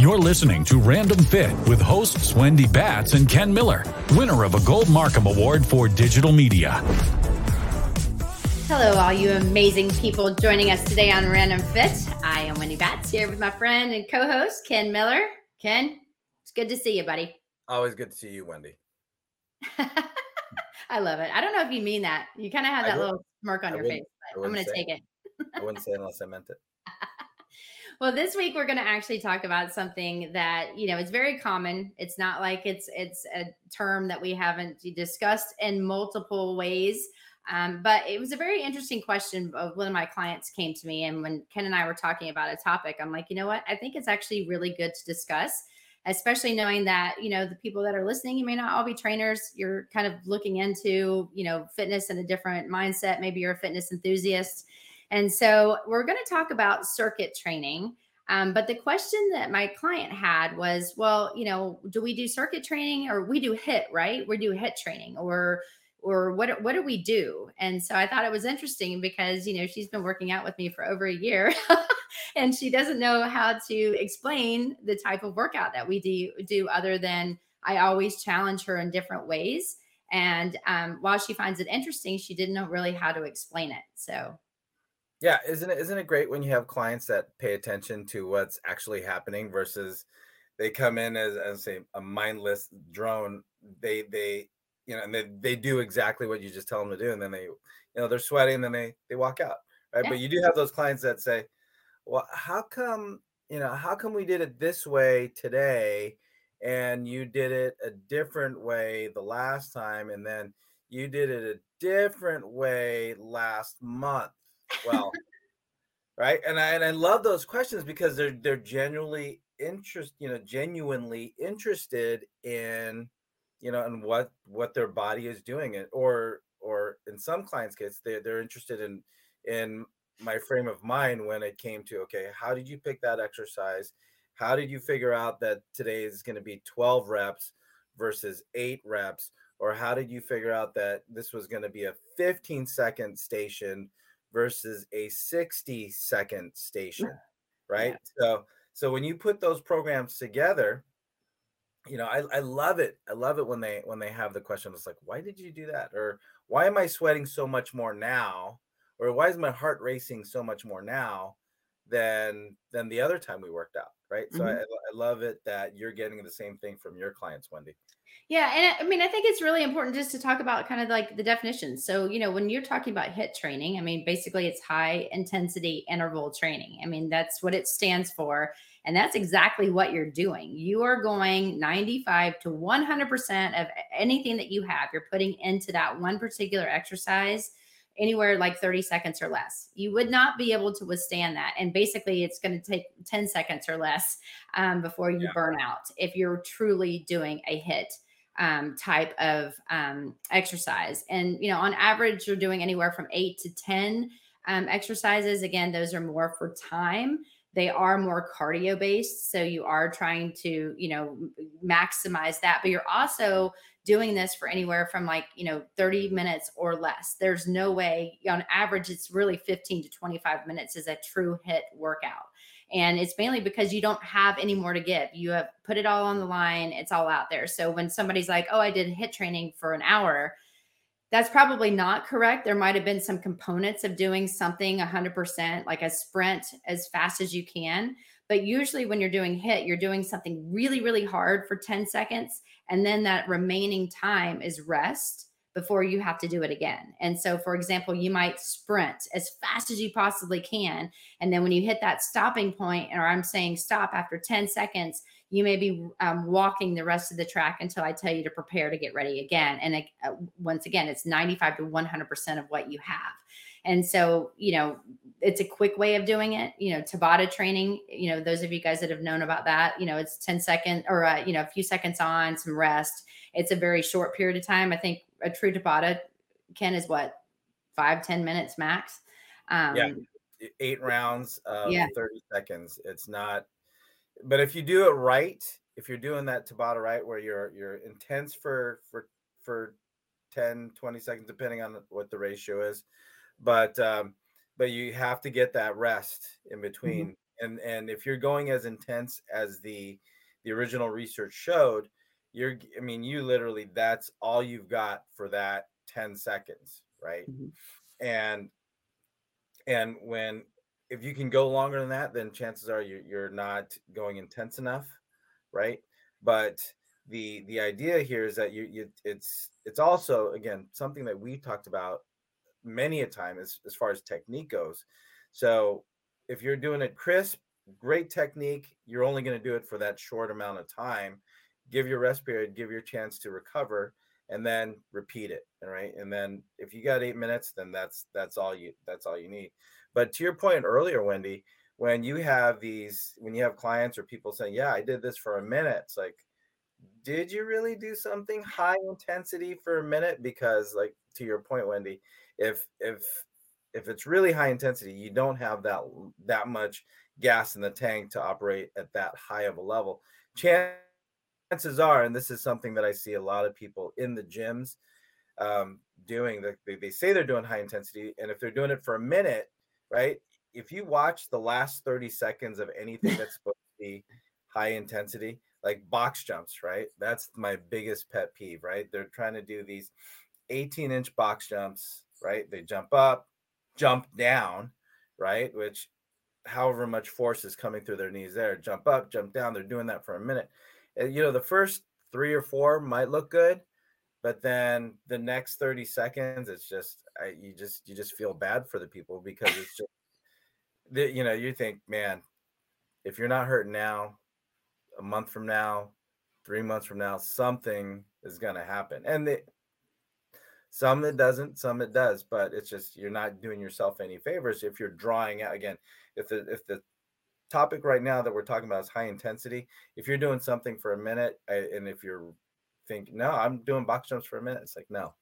You're listening to Random Fit with hosts Wendy Batts and Ken Miller, winner of a Gold MarCom Award for Digital Media. Hello, all you amazing people joining us today on Random Fit. I am Wendy Batts here with my friend and co host, Ken Miller. Ken, it's good to see you, buddy. Always good to see you, Wendy. I love it. I don't know if you mean that. You kind of have that little smirk on I your face, but I'm going to take it. I wouldn't say unless I meant it. well, this week we're going to actually talk about something that you know it's very common. It's not like it's it's a term that we haven't discussed in multiple ways. Um, but it was a very interesting question. Of one of my clients came to me, and when Ken and I were talking about a topic, I'm like, you know what? I think it's actually really good to discuss especially knowing that you know the people that are listening you may not all be trainers you're kind of looking into you know fitness in a different mindset maybe you're a fitness enthusiast and so we're going to talk about circuit training um, but the question that my client had was well you know do we do circuit training or we do HIIT, right? We do HIIT training or or what what do we do? And so i thought it was interesting because you know she's been working out with me for over a year and she doesn't know how to explain the type of workout that we do do other than i always challenge her in different ways. And um, while she finds it interesting she didn't know really how to explain it. So yeah isn't it isn't it great when you have clients that pay attention to what's actually happening versus they come in as, as say a mindless drone they they you know and they, they do exactly what you just tell them to do and then they you know they're sweating and then they they walk out right yeah. but you do have those clients that say well, how come, you know, how come we did it this way today and you did it a different way the last time and then you did it a different way last month? Well, right? And I and I love those questions because they're they're genuinely interest, you know, genuinely interested in you know, and what what their body is doing it or or in some clients' case, they they're interested in in my frame of mind when it came to okay, how did you pick that exercise? How did you figure out that today is going to be 12 reps versus eight reps? Or how did you figure out that this was going to be a 15 second station versus a 60 second station? Right. Yeah. So, so when you put those programs together, you know, I, I love it. I love it when they when they have the question. It's like, why did you do that? Or why am I sweating so much more now or why is my heart racing so much more now than than the other time we worked out right? Mm-hmm. so I, I love it that you're getting the same thing from your clients wendy. Yeah and i mean i think it's really important just to talk about kind of like the definitions. So you know when you're talking about HIIT training i mean basically it's high intensity interval training. I mean that's what it stands for and that's exactly what you're doing. You are going 95 to 100% of anything that you have, you're putting into that one particular exercise anywhere like 30 seconds or less. You would not be able to withstand that. And basically, it's going to take 10 seconds or less um, before you yeah. burn out if you're truly doing a HIIT um, type of um, exercise. And, you know, on average, you're doing anywhere from eight to 10 um, exercises. Again, those are more for time they are more cardio based so you are trying to you know maximize that but you're also doing this for anywhere from like you know 30 minutes or less there's no way on average it's really 15 to 25 minutes is a true HIIT workout and it's mainly because you don't have any more to give you have put it all on the line it's all out there so when somebody's like oh i did HIIT training for an hour that's probably not correct. There might have been some components of doing something 100%, like a sprint as fast as you can. But usually, when you're doing HIIT, you're doing something really, really hard for 10 seconds. And then that remaining time is rest before you have to do it again. And so, for example, you might sprint as fast as you possibly can. And then when you hit that stopping point, or I'm saying stop after 10 seconds, you may be um, walking the rest of the track until I tell you to prepare to get ready again. And uh, once again, it's 95 to 100% of what you have. And so, you know, it's a quick way of doing it. You know, Tabata training, you know, those of you guys that have known about that, you know, it's 10 seconds or, uh, you know, a few seconds on, some rest. It's a very short period of time. I think a true Tabata, Ken, is what, five ten minutes max? Um, yeah. Eight rounds, of yeah. 30 seconds. It's not but if you do it right, if you're doing that Tabata right, where you're you're intense for for for 10, 20 seconds, depending on what the ratio is, but um, but you have to get that rest in between. Mm-hmm. and and if you're going as intense as the the original research showed you're i mean you literally that's all you've got for that 10 seconds right mm-hmm. and and when if you can go longer than that then chances are you're, you're not going intense enough right but the the idea here is that you, you it's it's also again something that we talked about many a time as, as far as technique goes. So if you're doing it crisp great technique you're only going to do it for that short amount of time give your rest period give your chance to recover and then repeat it all right? And then if you got eight minutes then that's that's all you that's all you need. But to your point earlier wendy when you have these when you have clients or people saying yeah i did this for a minute it's like did you really do something high intensity for a minute? Because like to your point wendy if if if it's really high intensity you don't have that that much gas in the tank to operate at that high of a level. Chances are and this is something that i see a lot of people in the gyms um, doing that they, they say they're doing high intensity and if they're doing it for a minute right if you watch the last 30 seconds of anything that's supposed to be high intensity like box jumps, right? That's my biggest pet peeve, right? They're trying to do these 18 inch box jumps, right? They jump up, jump down, right? Which, however much force is coming through their knees there, jump up, jump down. They're doing that for a minute. And, you know, the first three or four might look good, but then the next 30 seconds, it's just, I, you just, you just feel bad for the people because it's just, you know, you think, man, if you're not hurting now, a month from now, three months from now, something is going to happen. And the, some it doesn't, some it does, but it's just you're not doing yourself any favors if you're drawing out again. If the if the topic right now that we're talking about is high intensity, if you're doing something for a minute, and if you're thinking, no, I'm doing box jumps for a minute, it's like no,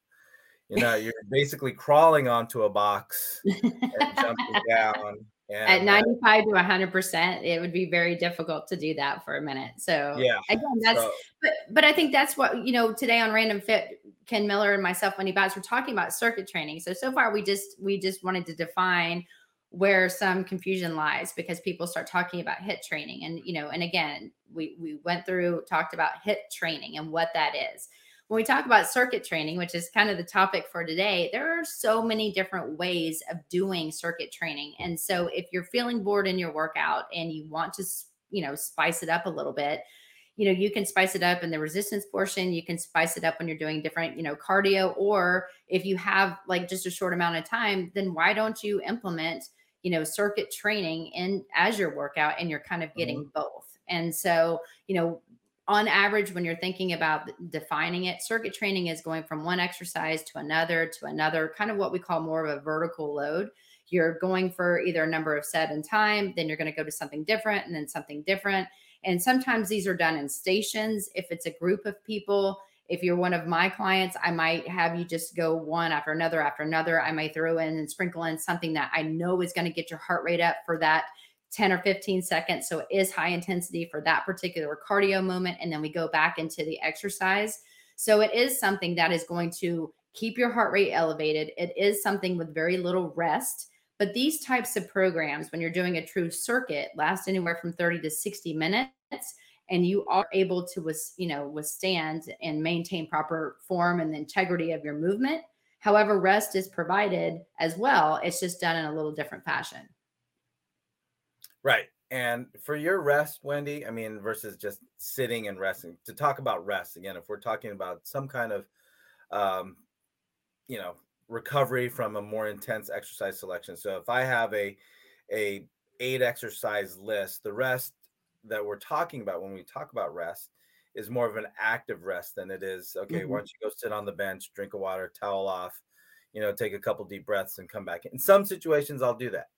you know, you're basically crawling onto a box and jumping down at 95 to 100% it would be very difficult to do that for a minute so yeah again that's so, but but i think that's what you know today on random fit ken miller and myself wendy we're talking about circuit training so so far we just we just wanted to define where some confusion lies because people start talking about HIIT training and you know and again we we went through talked about HIIT training and what that is when we talk about circuit training, which is kind of the topic for today, there are so many different ways of doing circuit training. And so if you're feeling bored in your workout and you want to, you know, spice it up a little bit, you know, you can spice it up in the resistance portion. You can spice it up when you're doing different, you know, cardio. Or if you have like just a short amount of time, then why don't you implement, you know, circuit training in as your workout and you're kind of getting mm-hmm. both. And so, you know, on average, when you're thinking about defining it, circuit training is going from one exercise to another to another, kind of what we call more of a vertical load. You're going for either a number of set and time, then you're going to go to something different and then something different. And sometimes these are done in stations. If it's a group of people, if you're one of my clients, I might have you just go one after another after another. I might throw in and sprinkle in something that I know is going to get your heart rate up for that 10 or 15 seconds. So it is high intensity for that particular cardio moment. And then we go back into the exercise. So it is something that is going to keep your heart rate elevated. It is something with very little rest. But these types of programs, when you're doing a true circuit, last anywhere from 30 to 60 minutes. And you are able to, you know, withstand and maintain proper form and the integrity of your movement. However, rest is provided as well. It's just done in a little different fashion. Right. And for your rest, Wendy, I mean, versus just sitting and resting, to talk about rest again, if we're talking about some kind of, um, you know, recovery from a more intense exercise selection. So if I have a, a eight exercise list, the rest that we're talking about when we talk about rest is more of an active rest than it is, okay, mm-hmm. once you go sit on the bench, drink a water, towel off, you know, take a couple deep breaths and come back. In some situations, I'll do that.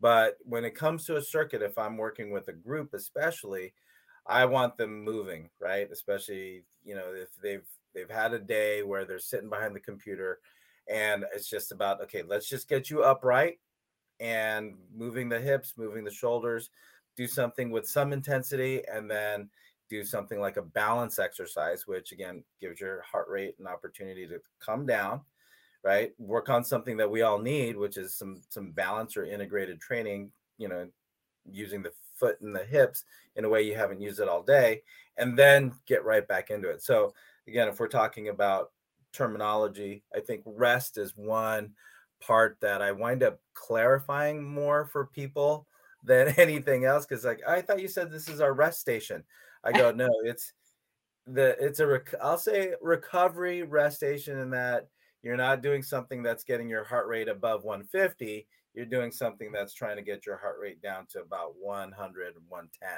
But when it comes to a circuit, if I'm working with a group, especially, I want them moving, right? Especially, you know, if they've they've had a day where they're sitting behind the computer and it's just about okay, let's just get you upright and moving the hips, moving the shoulders, do something with some intensity and then do something like a balance exercise which again gives your heart rate an opportunity to come down right work on something that we all need which is some some balance or integrated training you know using the foot and the hips in a way you haven't used it all day, and then get right back into it. So again, if we're talking about terminology, I think rest is one part that I wind up clarifying more for people than anything else. Cause like, I thought you said this is our rest station. I go, no, it's the, it's a, rec- I'll say recovery rest station in that you're not doing something that's getting your heart rate above 150. You're doing something that's trying to get your heart rate down to about 100, 110.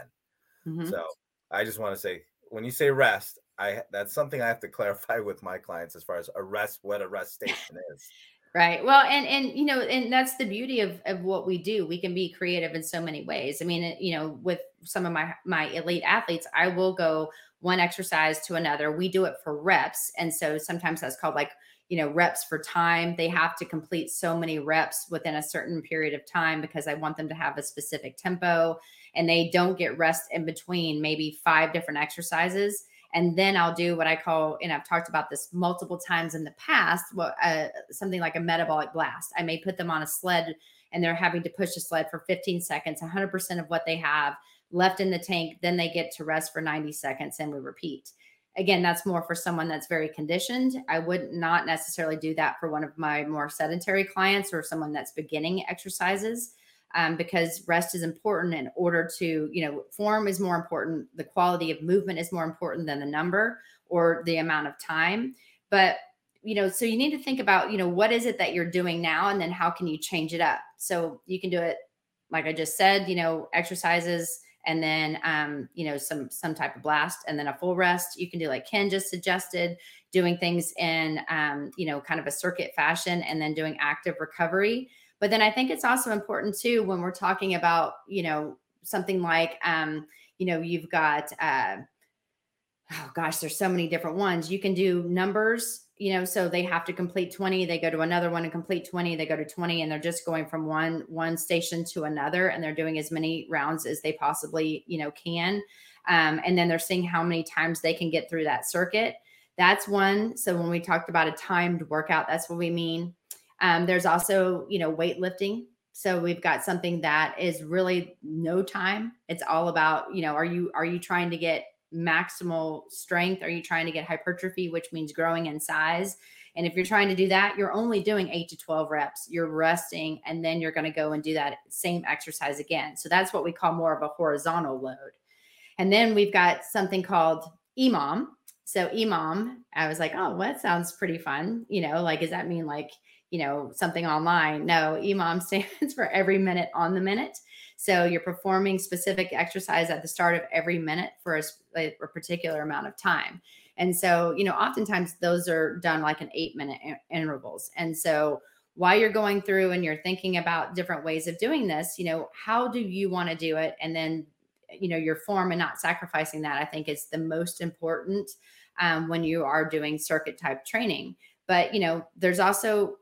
Mm-hmm. So I just want to say, when you say rest, I that's something I have to clarify with my clients as far as a rest, what a rest station is. Right. Well, and and you know, and that's the beauty of of what we do. We can be creative in so many ways. I mean, you know, with some of my my elite athletes, I will go one exercise to another. We do it for reps, and so sometimes that's called like you know reps for time. They have to complete so many reps within a certain period of time because I want them to have a specific tempo, and they don't get rest in between maybe five different exercises and then I'll do what I call, and I've talked about this multiple times in the past, what uh, something like a metabolic blast. I may put them on a sled and they're having to push a sled for 15 seconds, 100% of what they have left in the tank. Then they get to rest for 90 seconds and we repeat. Again, that's more for someone that's very conditioned. I would not necessarily do that for one of my more sedentary clients or someone that's beginning exercises um, because rest is important in order to, you know, form is more important. The quality of movement is more important than the number or the amount of time. But, you know, so you need to think about, you know, what is it that you're doing now and then how can you change it up? So you can do it, like I just said, you know, exercises and then um, you know some some type of blast and then a full rest you can do like ken just suggested doing things in um, you know kind of a circuit fashion and then doing active recovery but then I think it's also important too when we're talking about, you know, something like, um, you know, you've got, uh, oh gosh, there's so many different ones. You can do numbers, you know, so they have to complete 20, they go to another one and complete 20, they go to 20, and they're just going from one one station to another, and they're doing as many rounds as they possibly, you know, can. Um, and then they're seeing how many times they can get through that circuit. That's one. So when we talked about a timed workout, that's what we mean. Um, there's also, you know, weightlifting. So we've got something that is really no time. It's all about, you know, are you are you trying to get maximal strength? Are you trying to get hypertrophy, which means growing in size? And if you're trying to do that, you're only doing eight to 12 reps. You're resting, and then you're going to go and do that same exercise again. So that's what we call more of a horizontal load. And then we've got something called EMOM. So EMOM, I was like, oh, well, that sounds pretty fun. You know, like, does that mean like you know, something online. No, EMOM stands for every minute on the minute. So you're performing specific exercise at the start of every minute for a, a particular amount of time. And so, you know, oftentimes those are done like an eight minute intervals. And so, while you're going through and you're thinking about different ways of doing this, you know, how do you want to do it? And then, you know, your form and not sacrificing that, I think is the most important um, when you are doing circuit type training. But, you know, there's also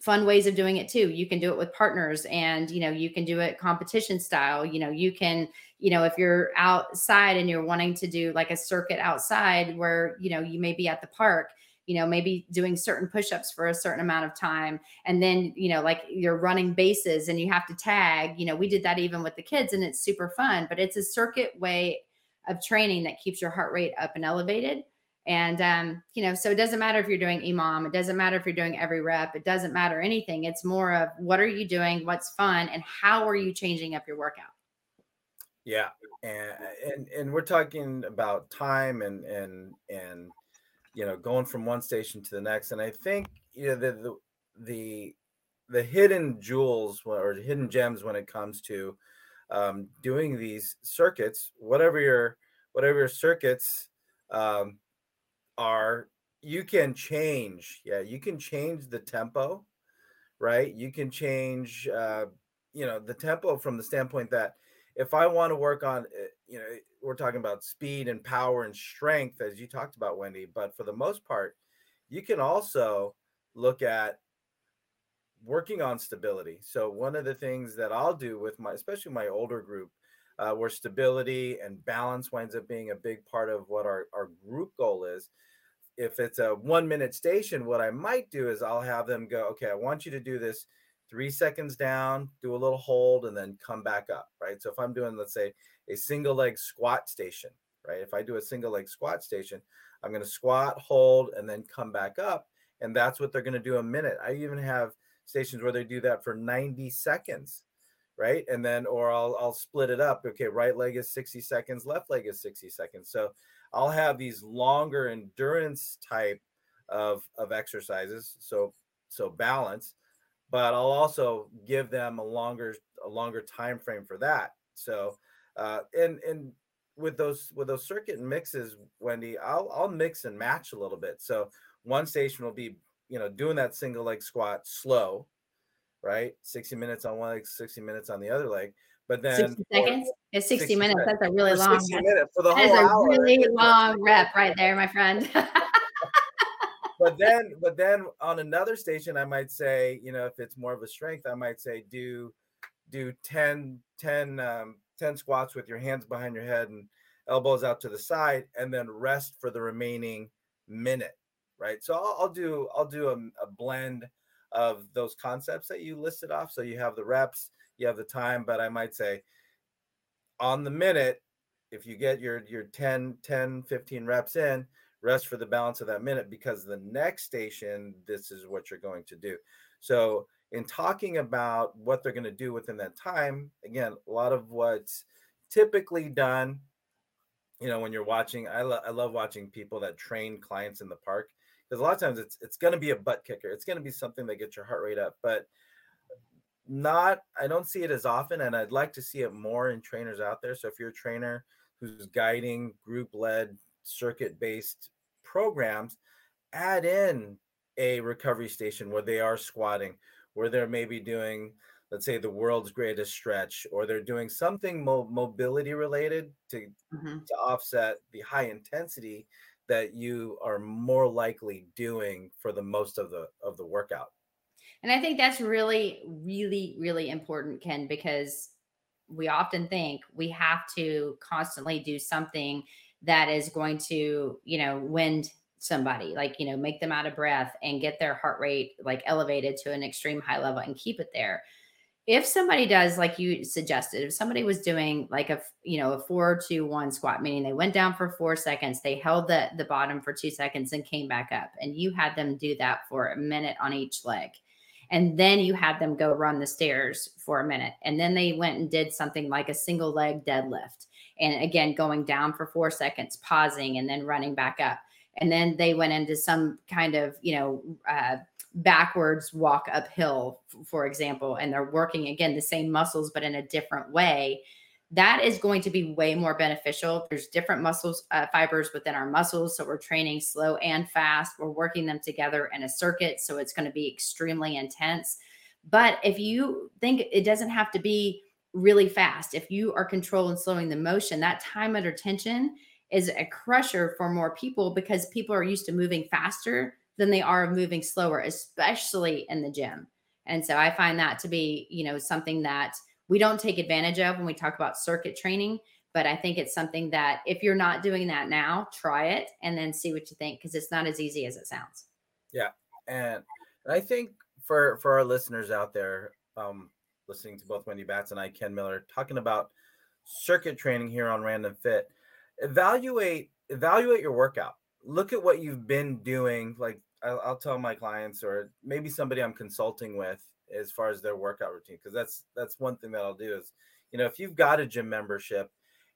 fun ways of doing it too. You can do it with partners and, you know, you can do it competition style. You know, you can, you know, if you're outside and you're wanting to do like a circuit outside where, you know, you may be at the park, you know, maybe doing certain push-ups for a certain amount of time. And then, you know, like you're running bases and you have to tag, you know, we did that even with the kids and it's super fun, but it's a circuit way of training that keeps your heart rate up and elevated and, um, you know, so it doesn't matter if you're doing EMOM, it doesn't matter if you're doing every rep, it doesn't matter anything. It's more of what are you doing, what's fun, and how are you changing up your workout? Yeah. And, and, and we're talking about time and, and, and, you know, going from one station to the next. And I think, you know, the, the, the, the hidden jewels or hidden gems when it comes to um, doing these circuits, whatever your, whatever your circuits, um, are you can change yeah you can change the tempo right? You can change uh you know the tempo from the standpoint that if i want to work on eh, you know we're talking about speed and power and strength as you talked about wendy but for the most part you can also look at working on stability. So one of the things that i'll do with my especially my older group uh, where stability and balance winds up being a big part of what our, our group goal is if it's a one minute station, what I might do is I'll have them go, okay, I want you to do this three seconds down, do a little hold, and then come back up, right? So if I'm doing, let's say, a single leg squat station, right? If I do a single leg squat station, I'm going to squat, hold, and then come back up. And that's what they're going to do a minute. I even have stations where they do that for 90 seconds, right? And then, or I'll, I'll split it up. Okay, right leg is 60 seconds, left leg is 60 seconds. So I'll have these longer endurance type of, of exercises. So, so balance, but I'll also give them a longer, a longer time frame for that. So, uh, and, and with those with those circuit mixes, Wendy, I'll I'll mix and match a little bit. So one station will be you know doing that single leg squat slow, right? 60 minutes on one leg, 60 minutes on the other leg. But then 60 seconds It's 60, 60 minutes. That's a really long 60 minutes for the that whole is a hour. really long rep right there, my friend. but then but then on another station, I might say, you know, if it's more of a strength, I might say do do 10, 10 um, 10 squats with your hands behind your head and elbows out to the side and then rest for the remaining minute right so i'll, I'll do i'll do a, a, blend of those concepts that you listed off so you have the reps you have the time but i might say on the minute if you get your your 10 10 15 reps in rest for the balance of that minute because the next station this is what you're going to do. So in talking about what they're going to do within that time again a lot of what's typically done you know when you're watching I, lo- I love watching people that train clients in the park because a lot of times it's it's going to be a butt kicker. It's going to be something that gets your heart rate up but not i don't see it as often and i'd like to see it more in trainers out there so if you're a trainer who's guiding group led circuit based programs add in a recovery station where they are squatting where they're maybe doing let's say the world's greatest stretch or they're doing something mo- mobility related to, mm-hmm. to offset the high intensity that you are more likely doing for the most of the of the workout and i think that's really really really important ken because we often think we have to constantly do something that is going to you know wind somebody like you know make them out of breath and get their heart rate like elevated to an extreme high level and keep it there. If somebody does like you suggested if somebody was doing like a you know a four two one squat meaning they went down for four seconds they held the the bottom for two seconds and came back up and you had them do that for a minute on each leg and then you had them go run the stairs for a minute. And then they went and did something like a single leg deadlift. And again going down for four seconds pausing and then running back up. And then they went into some kind of you know uh, backwards walk uphill for example and they're working again the same muscles but in a different way that is going to be way more beneficial. There's different muscles uh, fibers within our muscles so we're training slow and fast. We're working them together in a circuit so it's going to be extremely intense. But if you think it doesn't have to be really fast if you are controlling slowing the motion that time under tension is a crusher for more people because people are used to moving faster than they are moving slower, especially in the gym. And so I find that to be, you know, something that we don't take advantage of when we talk about circuit training. But I think it's something that if you're not doing that now, try it and then see what you think because it's not as easy as it sounds. Yeah. And I think for for our listeners out there, um, listening to both Wendy Batts and I, Ken Miller, talking about circuit training here on Random Fit, evaluate evaluate your workout look at what you've been doing like I'll, I'll, tell my clients or maybe somebody i'm consulting with as far as their workout routine because that's that's one thing that i'll do is you know if you've got a gym membership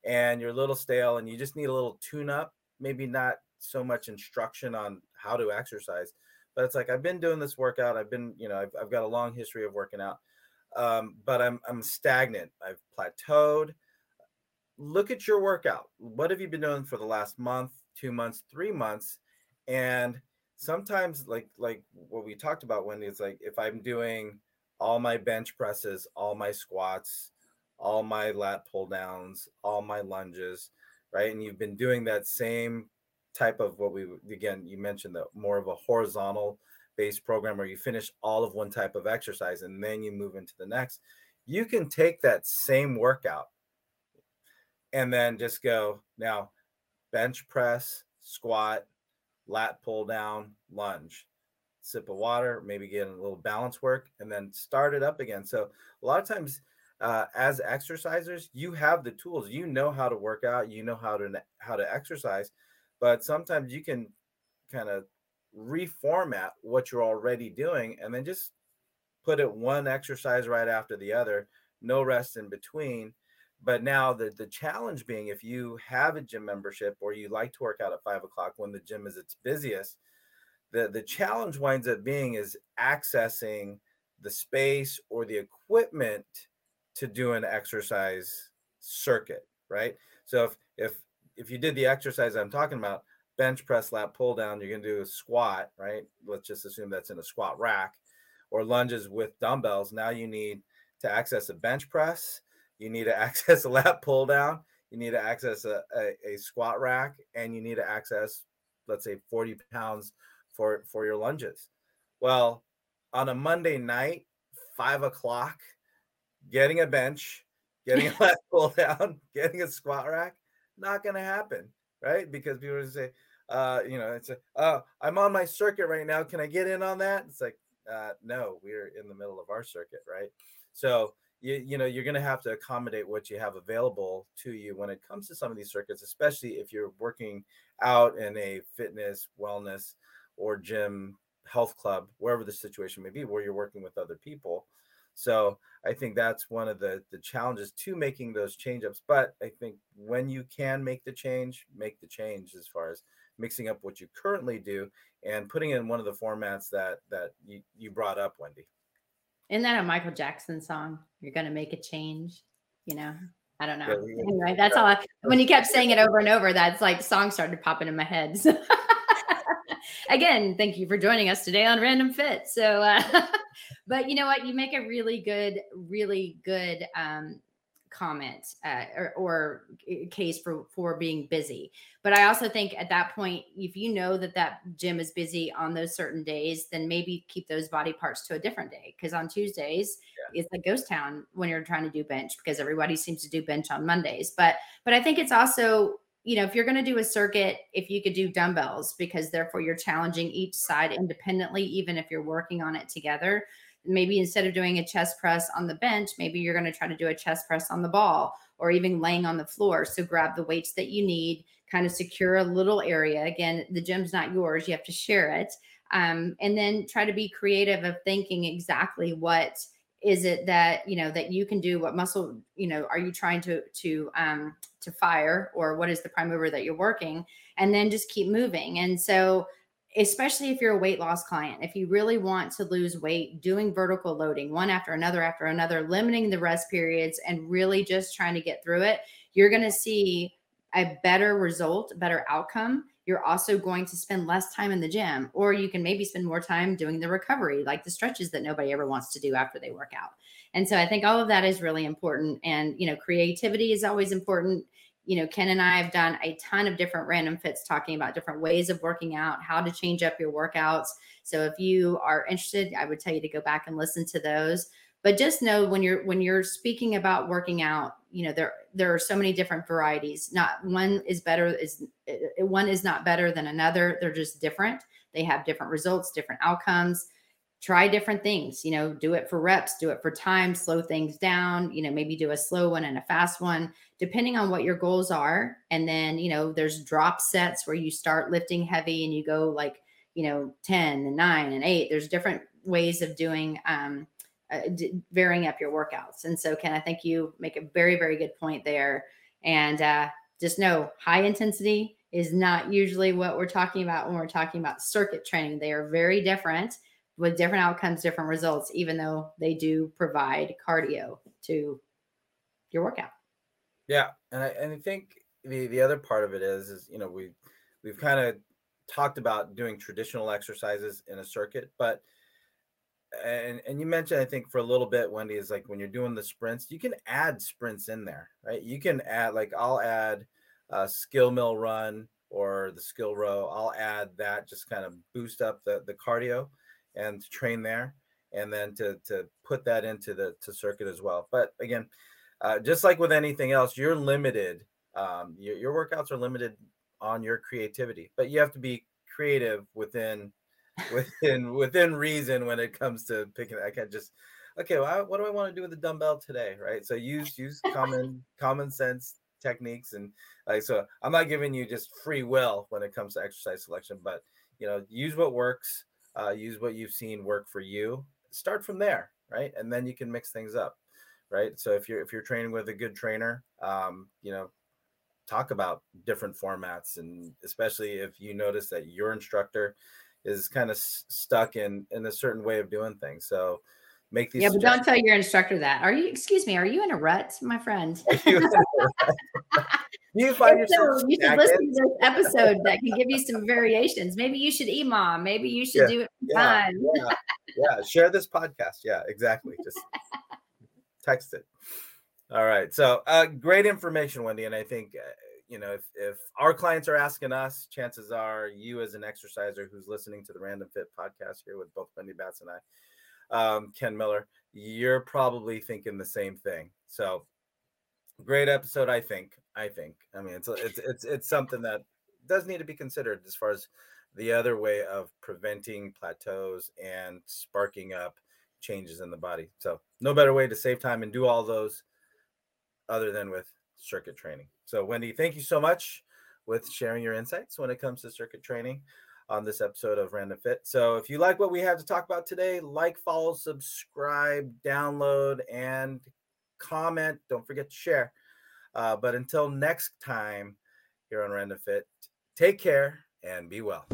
and you're a little stale and you just need a little tune up maybe not so much instruction on how to exercise but it's like i've been doing this workout i've been you know i've, I've got a long history of working out um, but i'm i'm stagnant i've plateaued look at your workout. What have you been doing for the last month, two months, three months? And sometimes like like what we talked about wendy it's like if I'm doing all my bench presses, all my squats, all my lat pull downs, all my lunges, right? And you've been doing that same type of what we again you mentioned that more of a horizontal based program where you finish all of one type of exercise and then you move into the next. You can take that same workout and then just go now bench press, squat, lat pull down, lunge. Sip of water, maybe get a little balance work, and then start it up again. So a lot of times, uh, as exercisers, you have the tools. You know how to work out. You know how to how to exercise, but sometimes you can kind of reformat what you're already doing, and then just put it one exercise right after the other, no rest in between. But now the the challenge being, if you have a gym membership or you like to work out at five o'clock when the gym is its busiest the the challenge winds up being is accessing the space or the equipment to do an exercise circuit right? So if if if you did the exercise i'm talking about bench press lat pull down you're going to do a squat right? Let's just assume that's in a squat rack or lunges with dumbbells. Now you need to access a bench press you need to access a lat pull down you need to access a, a, a squat rack and you need to access let's say 40 pounds for for your lunges. Well, on a Monday night, five o'clock, getting a bench, getting a lat pull down, getting a squat rack, not going to happen, right? Because people are say, uh, you know, it's a, uh, I'm on my circuit right now. Can I get in on that? It's like, uh, no, we're in the middle of our circuit, right? So you, you know, you're going to have to accommodate what you have available to you when it comes to some of these circuits, especially if you're working out in a fitness, wellness, or gym, health club, wherever the situation may be, where you're working with other people. So I think that's one of the the challenges to making those change ups. But I think when you can make the change, make the change as far as mixing up what you currently do and putting in one of the formats that that you, you brought up, Wendy. Isn't that a Michael Jackson song? You're gonna make a change, you know. I don't know. Yeah, anyway, that's all. I, when you kept saying it over and over, that's like song started popping in my head. So. Again, thank you for joining us today on Random Fit. So, uh, but you know what? You make a really good, really good um, comment uh, or, or, case for for being busy. But I also think at that point, if you know that that gym is busy on those certain days, then maybe keep those body parts to a different day. Because on Tuesdays, yeah. it's a ghost town when you're trying to do bench because everybody seems to do bench on Mondays. But but I think it's also you know, if you're going to do a circuit, if you could do dumbbells, because therefore you're challenging each side independently, even if you're working on it together. Maybe instead of doing a chest press on the bench, maybe you're going to try to do a chest press on the ball or even laying on the floor. So grab the weights that you need, kind of secure a little area. Again, the gym's not yours, you have to share it. Um, and then try to be creative of thinking exactly what is it that you know that you can do what muscle you know are you trying to to um to fire or what is the prime mover that you're working? And then just keep moving. And so especially if you're a weight loss client if you really want to lose weight doing vertical loading one after another after another limiting the rest periods and really just trying to get through it you're going to see a better result better outcome you're also going to spend less time in the gym, or you can maybe spend more time doing the recovery, like the stretches that nobody ever wants to do after they work out. And so I think all of that is really important. And, you know, creativity is always important. You know, Ken and I have done a ton of different random fits talking about different ways of working out, how to change up your workouts. So if you are interested, I would tell you to go back and listen to those but just know when you're when you're speaking about working out you know there there are so many different varieties. Not one is better is eh, one is not better than another. They're just different. They have different results different outcomes. Try different things you know do it for reps do it for time slow things down you know maybe do a slow one and a fast one depending on what your goals are. And then you know there's drop sets where you start lifting heavy and you go like you know 10 and 9 and 8 there's different ways of doing um, uh, d- varying up your workouts. And so, Ken, I think you make a very, very good point there. And uh, just know high intensity is not usually what we're talking about when we're talking about circuit training. They are very different with different outcomes, different results, even though they do provide cardio to your workout. Yeah. And I, and I think the, the other part of it is, is, you know, we, we've kind of talked about doing traditional exercises in a circuit, but and and you mentioned I think for a little bit, Wendy, is like when you're doing the sprints, you can add sprints in there, right? You can add like I'll add a SkillMill run or the SkillRow. I'll add that just kind of boost up the the cardio and to train there, and then to to put that into the to circuit as well. But again, uh, just like with anything else, you're limited. Um, your, your workouts are limited on your creativity, but you have to be creative within within within reason when it comes to picking. I can't just okay. Well, what do I want to do with the dumbbell today? Right. So use use common common sense techniques and like so. I'm not giving you just free will when it comes to exercise selection, but you know, use what works. Uh, use what you've seen work for you. Start from there, right? And then you can mix things up, right? So if you're if you're training with a good trainer, um, you know, talk about different formats and especially if you notice that your instructor is kind of s- stuck in in a certain way of doing things so make these yeah but don't tell your instructor that. Are you excuse me are you in a rut my friend? You find yourself so you should listen to this episode that can give you some variations. Maybe you should emom maybe you should yeah, do it yeah, yeah, yeah share this podcast yeah exactly just text it. All right. So uh, great information, Wendy. And I think, uh, you know, if, if our clients are asking us, chances are you as an exerciser who's listening to the Random Fit podcast here with both Wendy Batts and I, um, Ken Miller, you're probably thinking the same thing. So great episode, I think. I think. I mean, it's it's it's it's something that does need to be considered as far as the other way of preventing plateaus and sparking up changes in the body. So no better way to save time and do all those other than with circuit training. So, Wendy, thank you so much with sharing your insights when it comes to circuit training on this episode of Random Fit. So, if you like what we have to talk about today, like, follow, subscribe, download, and comment. Don't forget to share. Uh, but until next time here on Random Fit, take care and be well.